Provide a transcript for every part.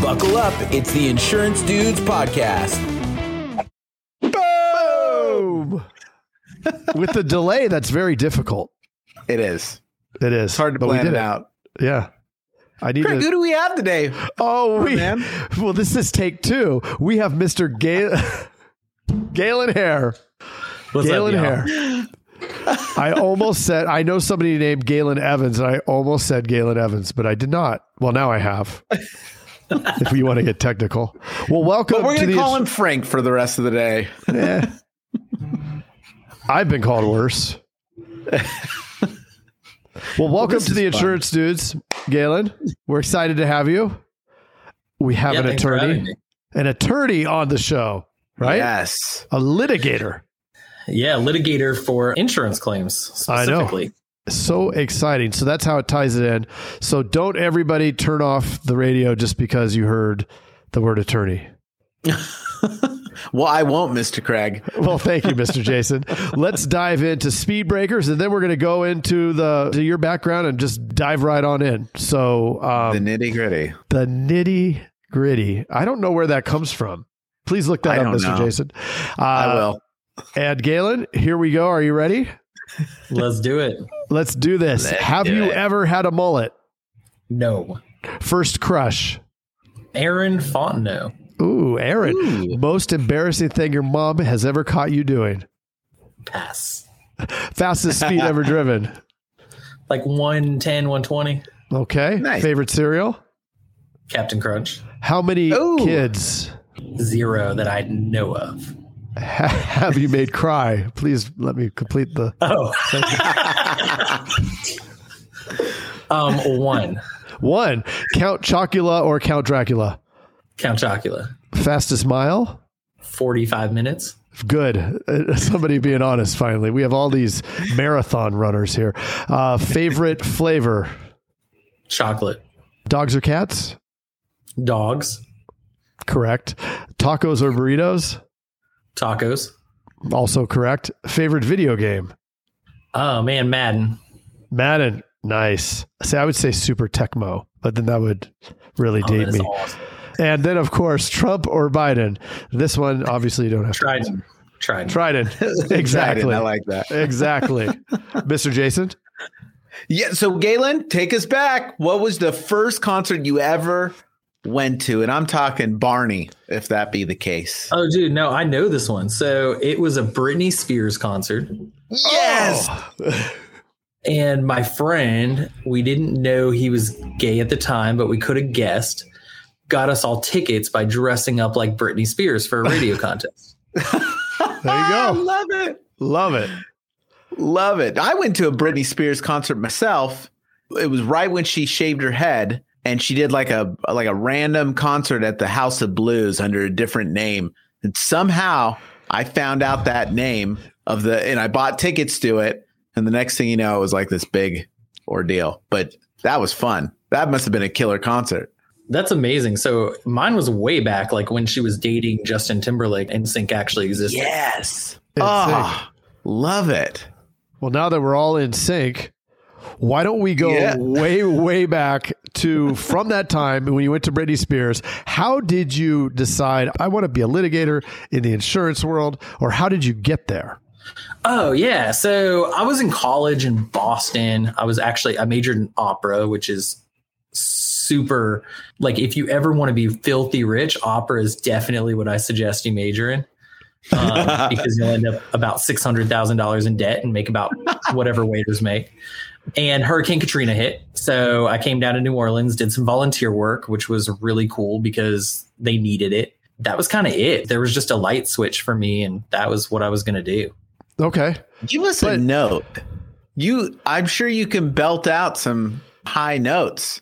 Buckle up. It's the Insurance Dudes Podcast. Boom! With the delay, that's very difficult. It is. It is. It's hard to but we plan did it out. Yeah. I need Craig, to. who do we have today? Oh, we, man. well, this is take two. We have Mr. Galen, Galen Hair. What's Galen up. Hair. I almost said, I know somebody named Galen Evans, and I almost said Galen Evans, but I did not. Well, now I have. If we want to get technical. Well, welcome But we're to going to the. call him Frank for the rest of the day. Eh. I've been called worse. well, welcome this to the is fun. insurance dudes, Galen. We're excited to have you. We have Yeah, an thanks for having attorney, an attorney on the show, right? Yes. A litigator. Yeah, litigator for insurance claims I know. specifically. So exciting. So that's how it ties it in. So don't everybody turn off the radio just because you heard the word attorney. Well, I won't, Mr. Craig. Well, thank you, Mr. Jason. Let's dive into speed breakers, and then we're going to go into the to your background and just dive right on in. So The um, nitty gritty. the nitty gritty. I don't know where that comes from. Please look that I up, Mr. know. Jason. Uh, I will. And Galen, here we go. Are you ready? Let's do it. Let's do this. Let's Have do you it. ever had a mullet? No. First crush. Aaron Fontenot. Ooh, Aaron. Ooh. Most embarrassing thing your mom has ever caught you doing. Pass. Fastest speed ever driven. Like 110, 120. Okay. Nice. Favorite cereal? Captain Crunch. How many Ooh. kids Zero that I know of. Ha- have you made cry? Please let me complete the Oh. um, one. one. Count Chocula or Count Dracula? Count Chocula. Fastest mile? 45 minutes. Good. Uh, Somebody being honest, finally. We have all these marathon runners here. Uh, favorite flavor? Chocolate. Dogs or cats? Dogs. Correct. Tacos or burritos? Tacos. Also correct. Favorite video game? Oh, man. Madden. Madden. Nice. See, I would say Super Tecmo, but then that would really Oh, date me. awesome. And then, of course, Trump or Biden. This one, obviously, you don't have Trident. Trident. to. Trident. Exactly. I like that. exactly. Mr. Jason? Yeah. So, Galen, take us back. What was the first concert you ever went to? And I'm talking Barney, if that be the case. Oh, dude, no, I know this one. So it was a Britney Spears concert. yes. Oh. And my friend, we didn't know he was gay at the time, but we could have guessed, got us all tickets by dressing up like Britney Spears for a radio contest. There you I go. love it. Love it. Love it. I went to a Britney Spears concert myself. It was right when she shaved her head and she did like a like a random concert at the House of Blues under a different name. And somehow I found out that name of the and I bought tickets to it and the next thing you know it was like this big ordeal. But that was fun. That must have been a killer concert. That's amazing. So mine was way back, like when she was dating Justin Timberlake NSYNC actually existed. Yes. Ah, in Oh, love it. Well, now that we're all in sync, why don't we go Yeah. way, way back to from that time when you went to Britney Spears? How did you decide I want to be a litigator in the insurance world, or how did you get there? Oh yeah. So I was in college in Boston. I was actually I majored in opera, which is super like if you ever want to be filthy rich, opera is definitely what I suggest you major in. Um, because you'll end up about six hundred thousand dollars in debt and make about whatever waiters make. And Hurricane Katrina hit, so I came down to New Orleans, did some volunteer work, which was really cool because they needed it. That was kind of it. There was just a light switch for me, and that was what I was going to do. Okay. Give us a note. You, I'm sure you can belt out some high notes.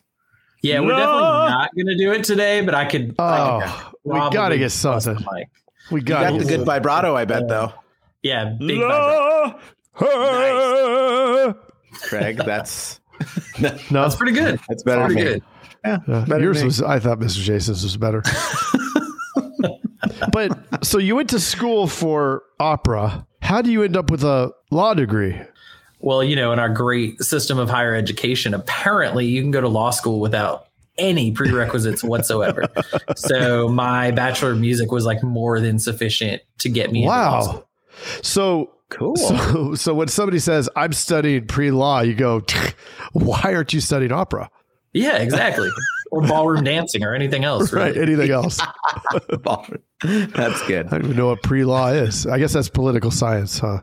Yeah, we're No. definitely not going to do it today, but I could. I Oh, could we got to get something. mic. We You got got the good vibrato, I bet, though. Yeah, big vibrato. No. Craig, that's No, That's pretty good. that's better. Pretty than me. good. Yeah, Uh, better yours than me. was. I thought Mr. Jason's was better. but so you went to school for opera. How do you end up with a law degree? Well, you know, in our great system of higher education, apparently you can go to law school without any prerequisites whatsoever. so my bachelor of music was like more than sufficient to get me. Wow. So Cool. So, so when somebody says I'm studying pre-law, you go, why aren't you studying opera? Yeah, exactly. or ballroom dancing or anything else. Right? Really. Anything else? That's good. I don't even know what pre-law is. I guess that's political science, huh?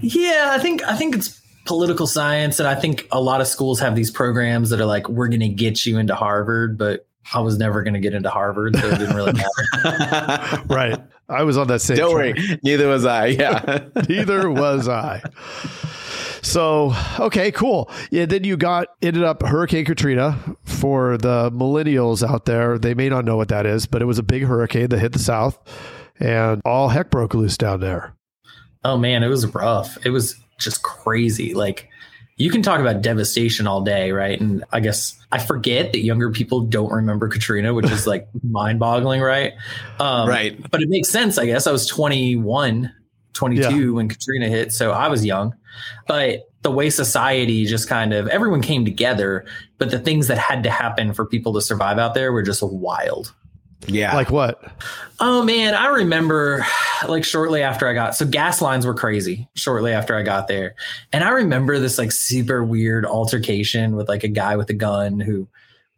Yeah, I think I think it's political science, and I think a lot of schools have these programs that are like, we're going to get you into Harvard, but I was never going to get into Harvard, so it didn't really matter. Right. I was on that same. Don't train. worry. Neither was I. Yeah. Neither was I. So okay, cool. Yeah, then you got ended up Hurricane Katrina for the millennials out there. They may not know what that is, but it was a big hurricane that hit the South, and all heck broke loose down there. oh man, it was rough. It was just crazy. Like you can talk about devastation all day, right? And I guess I forget that younger people don't remember Katrina, which is like mind-boggling, right? Um, Right. But it makes sense, I guess. I was 21, 22 Yeah. when Katrina hit, so I was young. But the way society just kind of everyone came together, but the things that had to happen for people to survive out there were just wild. Yeah. Like what? Oh man, I remember like shortly after I got so gas lines were crazy shortly after I got there. And I remember this like super weird altercation with like a guy with a gun who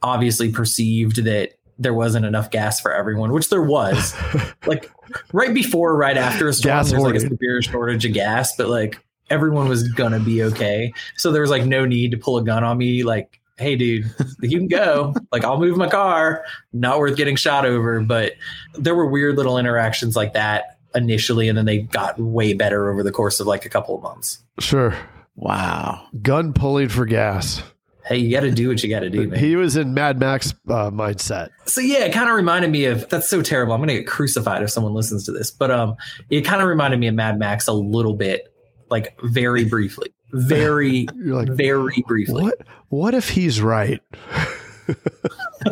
obviously perceived that there wasn't enough gas for everyone, which there was. like right before, right after a storm, Gas there's like a severe shortage of gas, but like everyone was gonna be okay. So there was like no need to pull a gun on me. Like, hey, dude, you can go. like, I'll move my car. Not worth getting shot over. But there were weird little interactions like that initially, and then they got way better over the course of like a couple of months. Sure. wow. Gun pulling for gas. Hey, you got to do what you got to do, man. He was in Mad Max uh, mindset. So yeah, it kind of reminded me of that's so terrible. I'm gonna get crucified if someone listens to this, but um, it kind of reminded me of Mad Max a little bit, like very briefly, very, like, very briefly. what? What if he's right?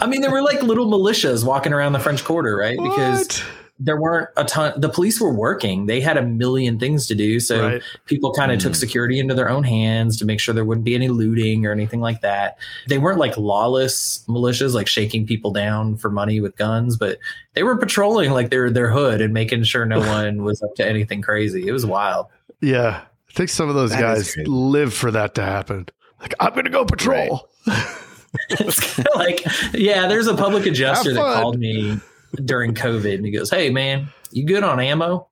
I mean, there were like little militias walking around the French Quarter, right? Because there weren't a ton. The police were working; they had a million things to do. So Right. people kind of took hmm. security into their own hands to make sure there wouldn't be any looting or anything like that. They weren't like lawless militias, like shaking people down for money with guns, but they were patrolling like their their hood and making sure no one was up to anything crazy. It was wild. Yeah. I think some of those That guys live for that to happen. Like, I'm going to go patrol. it's kind of like, yeah, there's a public adjuster that called me during COVID and he goes, Hey man, you good on ammo?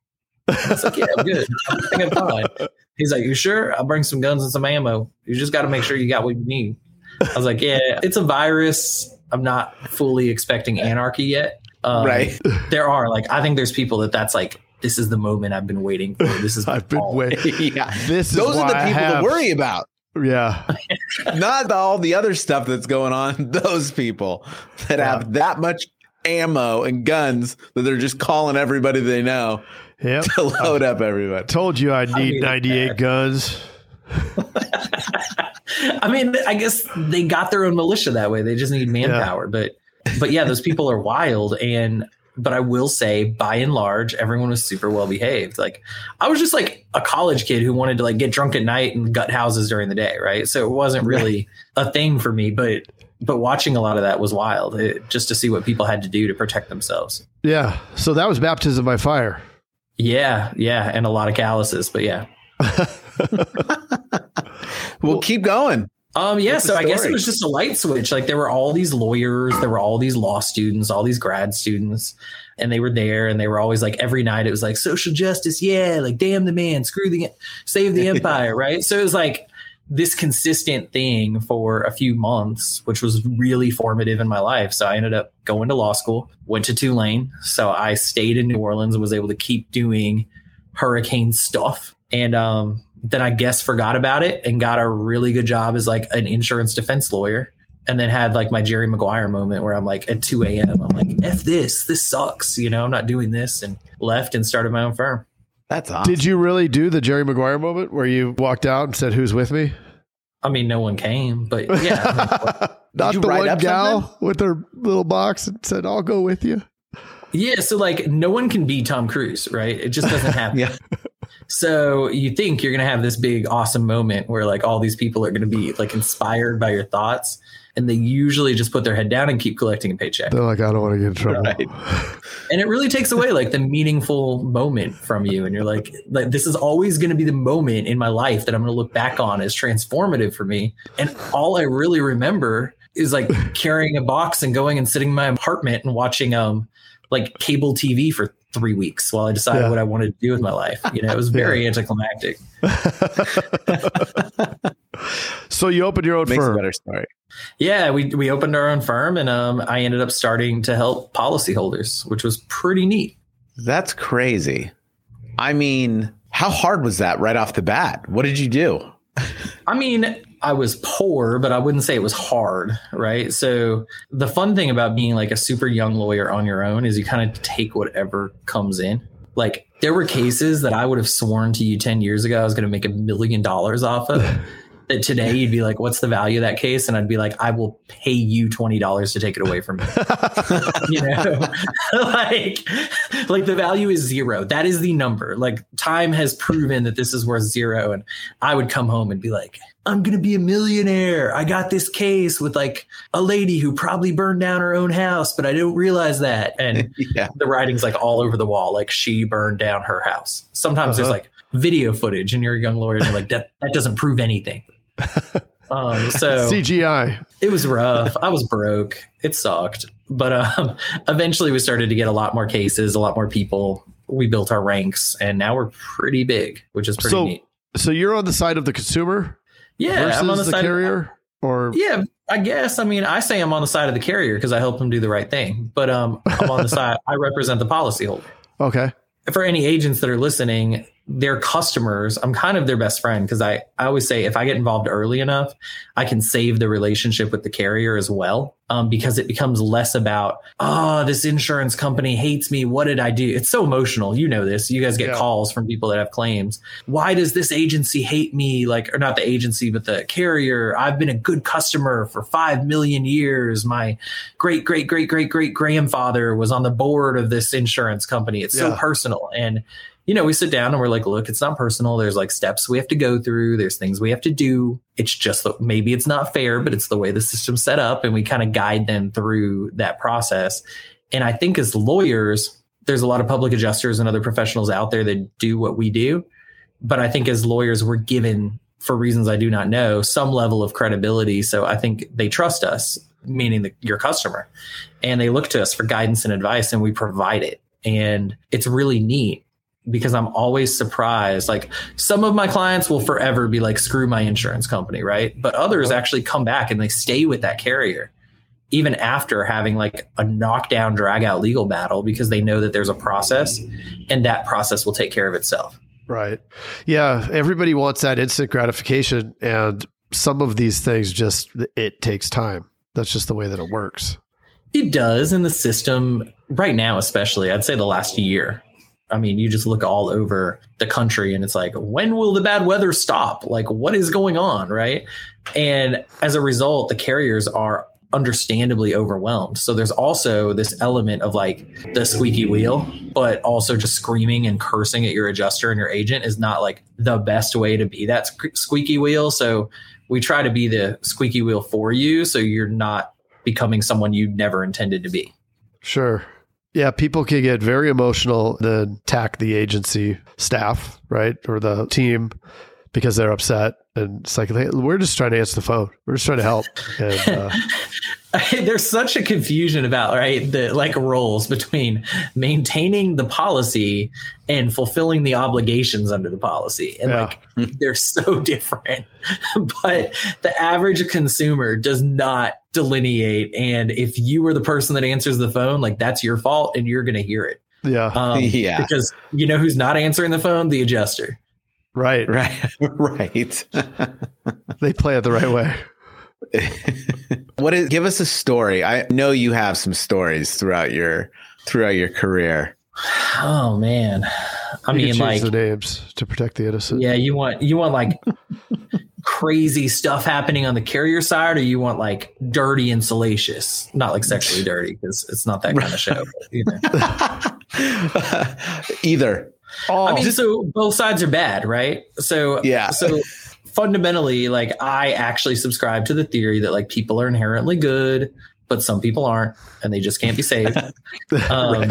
I was like, Yeah, I'm good. I think I'm fine. He's like, You sure? I'll bring some guns and some ammo. You just got to make sure you got what you need. I was like, Yeah, it's a virus. I'm not fully expecting anarchy yet. Um, right. There are like, I think there's people that that's like, this is the moment I've been waiting for. This is I've been waiting. yeah. This is Those are the people have- to worry about. Yeah. Not all the other stuff that's going on. Those people that Yeah. have that much ammo and guns that they're just calling everybody they know Yep. to load up everybody. Told you I'd need mean, 98 guns. I mean, I guess they got their own militia that way. They just need manpower. But but yeah, those people are wild. And but I will say, by and large, everyone was super well behaved. Like I was just like a college kid who wanted to like get drunk at night and gut houses during the day, right? So it wasn't really a thing for me. But but watching a lot of that was wild, it, just to see what people had to do to protect themselves. Yeah. So that was baptism by fire. Yeah, yeah, and a lot of calluses. But yeah. Well, keep going. Um, yeah, What's so I guess it was just a light switch. Like there were all these lawyers, there were all these law students, all these grad students, and they were there and they were always like every night it was like social justice, yeah, like damn the man, screw the save the empire, right? So it was like this consistent thing for a few months, which was really formative in my life. So I ended up going to law school, went to Tulane. So I stayed in New Orleans and was able to keep doing hurricane stuff. And um, then I guess forgot about it and got a really good job as like an insurance defense lawyer. And then had like my Jerry Maguire moment where I'm like at 2 a.m. I'm like, F this, this sucks. You know, I'm not doing this and left and started my own firm. That's awesome. Did you really do the Jerry Maguire moment where you walked out and said, Who's with me? I mean, no one came, but yeah. Not the one gal something? with her little box and said, I'll go with you. yeah. So like no one can be Tom Cruise, right? It just doesn't happen. Yeah. So you think you're going to have this big, awesome moment where like all these people are going to be like inspired by your thoughts. and they usually just put their head down and keep collecting a paycheck. They're like, I don't want to get in trouble. Right. and it really takes away like the meaningful moment from you and you're like like this is always going to be the moment in my life that i'm going to look back on as transformative for me and all i really remember is like carrying a box and going and sitting in my apartment and watching um like cable tv for three weeks while i decided Yeah. what i wanted to do with my life you know it was very anticlimactic So you opened your own Makes a firm. better story. yeah we, we opened our own firm and um, i ended up starting to help policyholders which was pretty neat That's crazy. I mean, how hard was that right off the bat? What did you do? I mean, I was poor, but I wouldn't say it was hard, right? So the fun thing about being like a super young lawyer on your own is you kind of take whatever comes in. Like there were cases that I would have sworn to you 10 years ago I was going to make a million dollars off of. today you'd be like, what's the value of that case? And I'd be like, I will pay you $20 to take it away from me. you know, like, like the value is zero. That is the number. Like time has proven that this is worth zero. And I would come home and be like, I'm going to be a millionaire. I got this case with like a lady who probably burned down her own house, but I didn't realize that. And Yeah. the writing's like all over the wall, like she burned down her house. Sometimes there's Uh-huh. like video footage and you're a young lawyer and you're like, that, that doesn't prove anything. Um, so CGI. it was rough. I was broke. It sucked. But um, eventually we started to get a lot more cases, a lot more people. We built our ranks and now we're pretty big, which is pretty So neat. so you're on the side of the consumer Yeah, versus I'm on the, the, carrier, or yeah, I guess. I mean, I say I'm on the side of the carrier because I help them do the right thing. But um, I'm on the side. I represent the policyholder. okay, For any agents that are listening, their customers, I'm kind of their best friend because I, I always say if I get involved early enough, I can save the relationship with the carrier as well. Um, because it becomes less about, oh, this insurance company hates me. What did I do? It's so emotional. You know this. You guys get Yeah. calls from people that have claims. Why does this agency hate me? Like, or not the agency, but the carrier. I've been a good customer for five million years. My great, great, great, great, great grandfather was on the board of this insurance company. It's so personal. And you know, we sit down and we're like, look, it's not personal. There's like steps we have to go through. There's things we have to do. It's just that maybe it's not fair, but it's the way the system's set up. And we kind of guide them through that process. And I think as lawyers, there's a lot of public adjusters and other professionals out there that do what we do. But I think as lawyers, we're given, for reasons I do not know, some level of credibility. So I think they trust us, meaning the, your customer, and they look to us for guidance and advice, and we provide it. And it's really neat because I'm always surprised. Like some of my clients will forever be like, screw my insurance company, right? But others actually come back and they stay with that carrier even after having like a knockdown, drag out legal battle because they know that there's a process and that process will take care of itself. right? Yeah, everybody wants that instant gratification, and some of these things just it takes time. That's just the way that it works. It does in the system right now, especially. I'd say the last year. I mean, you just look all over the country and it's like, when will the bad weather stop? Like, what is going on? Right. And as a result, the carriers are understandably overwhelmed. So there's also this element of like the squeaky wheel, but also just screaming and cursing at your adjuster and your agent is not like the best way to be that squeaky wheel. So we try to be the squeaky wheel for you. So you're not becoming someone you never intended to be. Sure. Yeah, people can get very emotional, then attack the agency staff, right, or the team because they're upset. And it's like hey, we're just trying to answer the phone. We're just trying to help. And uh, There's such a confusion about right the like roles between maintaining the policy and fulfilling the obligations under the policy, and Yeah. like they're so different. but the average consumer does not delineate, and if you were the person that answers the phone, like that's your fault, and you're going to hear it. yeah, Um, Yeah. because you know who's not answering the phone, the adjuster. Right. Right. right. They play it the right way. what is give us a story. I know you have some stories throughout your throughout your career. Oh man, I You mean, change like the names to protect the innocent. Yeah, you want you want like crazy stuff happening on the carrier side, or you want like dirty and salacious, not like sexually dirty because it's not that kind of show. but, you know. Either. Oh, I mean, so both sides are bad, right? So Yeah. So fundamentally, like I actually subscribe to the theory that like people are inherently good, but some people aren't, and they just can't be saved. um,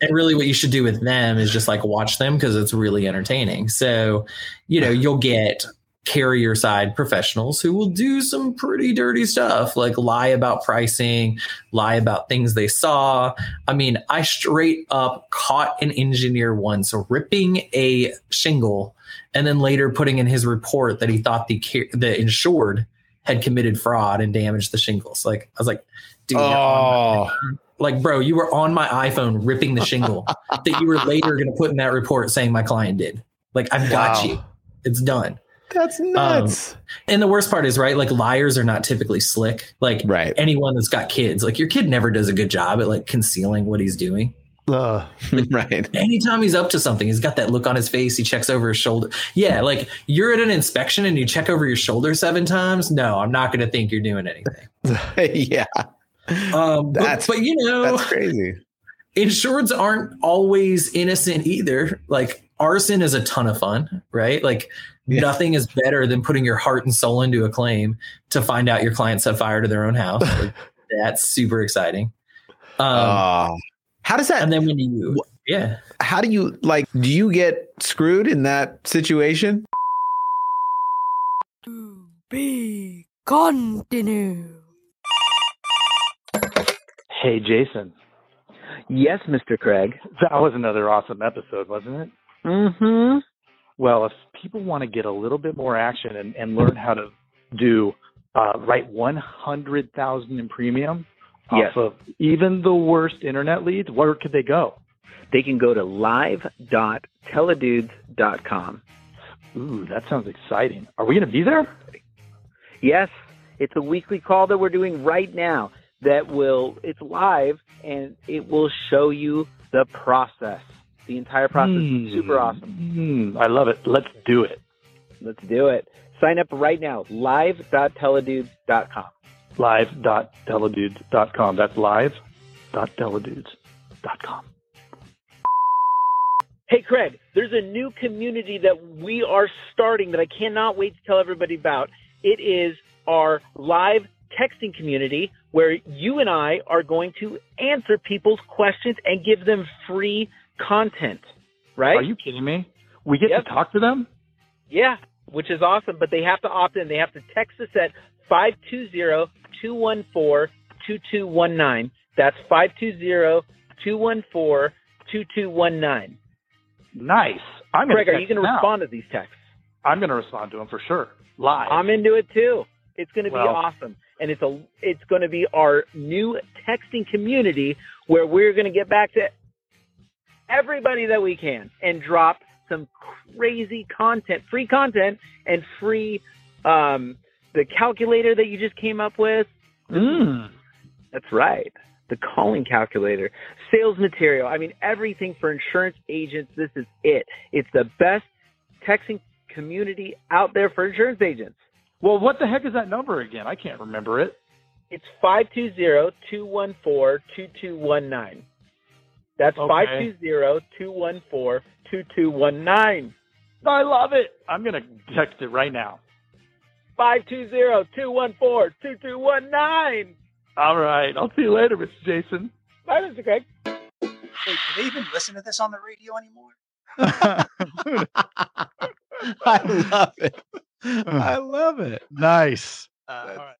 and really, what you should do with them is just like watch them because it's really entertaining. So, you know, you'll get carrier side professionals who will do some pretty dirty stuff like lie about pricing, lie about things they saw. I mean, I straight up caught an engineer once ripping a shingle and then later putting in his report that he thought the the insured had committed fraud and damaged the shingles. Like I was like, dude, oh. like bro, you were on my iPhone ripping the shingle that you were later going to put in that report saying my client did. Like I've got Wow. you. It's done. That's nuts. And the worst part is, right? Like liars are not typically slick. Like right. anyone that's got kids, like your kid never does a good job at like concealing what he's doing. Uh, right. Anytime he's up to something, he's got that look on his face. He checks over his shoulder. Yeah, like you're at an inspection and you check over your shoulder seven times. No, I'm not going to think you're doing anything. yeah. Um, but, That's- but you know, That's crazy. insureds aren't always innocent either. Like arson is a ton of fun, right? Like Yeah. nothing is better than putting your heart and soul into a claim to find out your client set fire to their own house. Like, that's super exciting. Um, Oh. how does that and then when you, yeah, how do you like do you get screwed in that situation? To be continue. Hey, Jason. Yes, Mr. Craig. That was another awesome episode, wasn't it? Mm-hmm. Well, if people want to get a little bit more action and, and learn how to do uh, write 100,000 in premium Yes. off of even the worst internet leads, where could they go? They can go to live.teledudes.com. Ooh, that sounds exciting. Are we going to be there? Yes, it's a weekly call that we're doing right now that will it's live and it will show you the process. The entire process Hmm. is super awesome. Hmm, I love it. Let's do it. Let's do it. Sign up right now. live.teledudes.com. Live.teledudes.com. That's live.teledudes.com. Hey, Craig, there's a new community that we are starting that I cannot wait to tell everybody about. It is our live texting community where you and I are going to answer people's questions and give them free content, right? Are you kidding me? We get Yep. to talk to them? Yeah, which is awesome, but they have to opt in. They have to text us at 520-214-2219. That's 520-214-2219. Nice. I'm Craig, are you going to respond to these texts? I'm going to respond to them for sure. Live. I'm into it too. It's going to be Well- awesome, and it's a it's going to be our new texting community where we're going to get back to everybody that we can and drop some crazy content, free content, and free um, the calculator that you just came up with. Mm. That's right. The calling calculator, sales material. I mean, everything for insurance agents. This is it. It's the best texting community out there for insurance agents. Well, what the heck is that number again? I can't remember it. It's 520-214-2219. That's Okay. 520-214-2219. I love it. I'm going to text it right now. 520-214-2219. All right. I'll see you later, Mr. Jason. Bye, Mr. Craig. Wait, do they even listen to this on the radio anymore? I love it. I love it. nice. Uh, all right.